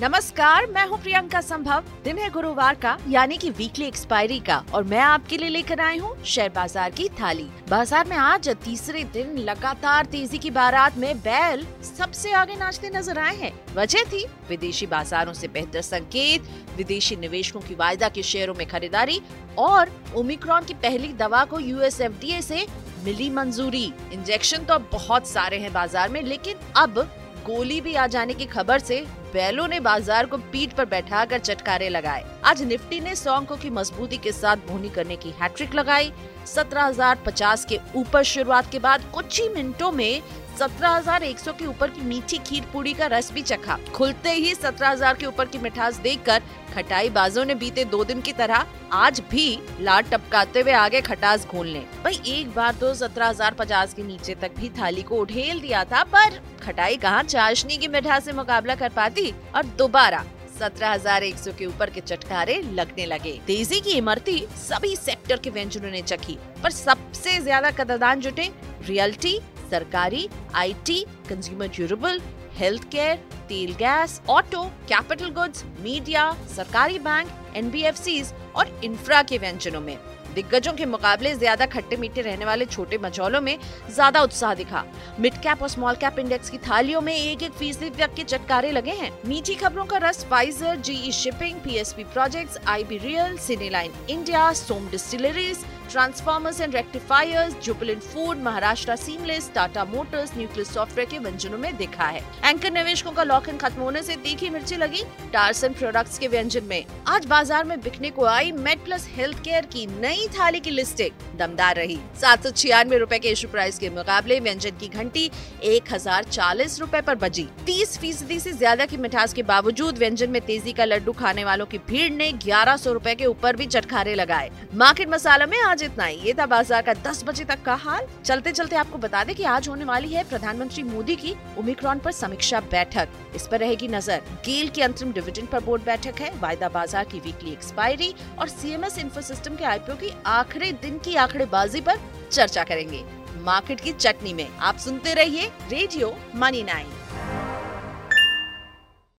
नमस्कार, मैं हूँ प्रियंका संभव। दिन है गुरुवार का, यानी कि वीकली एक्सपायरी का, और मैं आपके लिए लेकर आई हूँ शेयर बाज़ार की थाली। बाज़ार में आज तीसरे दिन लगातार तेज़ी की बारात में बैल सबसे आगे नाचते नज़र आए हैं। वजह थी विदेशी बाजारों से बेहतर संकेत, विदेशी निवेशकों की वायदा के शेयरों में खरीदारी, और ओमिक्रॉन की पहली दवा को यूएस से मिली मंजूरी। इंजेक्शन तो बहुत सारे हैं बाज़ार में, लेकिन अब गोली भी आ जाने की खबर से बैलों ने बाज़ार को पीठ पर बैठाकर चटकारे लगाए। आज निफ्टी ने सौंको की मजबूती के साथ भूनी करने की हैट्रिक लगाई। 17,050 के ऊपर शुरुआत के बाद कुछ ही मिनटों में 17,100 के ऊपर की मीठी खीर पूड़ी का रस भी चखा। खुलते ही 17,000 के ऊपर की मिठास देखकर खटाई बाजों ने बीते दो दिन की तरह आज भी लाट टपकाते हुए आगे खटास घोल ले। भाई एक बार तो सत्रह हज़ार पचास के नीचे तक भी थाली को उठेल दिया था पर खटाई कहाँ चाशनी की मिठास से मुकाबला कर पाती और दोबारा सत्रह हज़ार एक सौ के ऊपर के चटकारे लगने लगे। तेज़ी की इमरती सभी सेक्टर के व्यंजनों ने चखी पर सबसे ज़्यादा कदरदान जुटे रियल्टी सरकारी IT, consumer durable health care तेल gas auto capital goods media सरकारी बैंक एनबीएफसी और इंफ्रा के व्यंजनों में। दिग्गजों के मुकाबले ज़्यादा खट्टे मीठे रहने वाले छोटे मचौलों में ज़्यादा उत्साह दिखा। मिड कैप और स्मॉल कैप इंडेक्स की थालियों में एक एक फ़ीसदी तक के चटकारे लगे हैं। मीठी खबरों का रस Pfizer GE shipping PSP projects IB real Cineline India Som distilleries transformers and rectifiers Jubilant food Maharashtra seamless Tata motors Nucleus software के व्यंजनों में दिखा है। एंकर निवेशकों का लॉक इन खत्म होने से तीखी मिर्ची लगी टार्सन प्रोडक्ट्स के व्यंजन में। आज बाज़ार में बिकने को आई मेट प्लस हेल्थ केयर की नई थाली की लिस्टिंग दमदार रही। सात सौ छियानवे रूपए के इशू प्राइस के मुकाबले व्यंजन की घंटी एक हज़ार चालीस रूपए आरोप बजी। तीस फ़ीसदी ऐसी ज़्यादा की मिठास के बावजूद व्यंजन में तेज़ी का लड्डू खाने वालों की भीड़ ने ग्यारह सौ रूपए के ऊपर भी चटखारे लगाए। मार्केट मसाला में आज आज इतना ही। ये था बाज़ार का 10 बजे तक का हाल। चलते चलते आपको बता दें कि आज होने वाली है प्रधानमंत्री मोदी की ओमिक्रॉन पर समीक्षा बैठक। इस पर रहेगी नज़र। गेल की अंतरिम डिविडेंड पर बोर्ड बैठक है। वायदा बाज़ार की वीकली एक्सपायरी और सीएमएस इंफो सिस्टम के आईपीओ की आखिरी दिन की आंकड़ेबाजी पर चर्चा करेंगे। मार्केट की चटनी में। आप सुनते रहिए रेडियो मनी नाइन।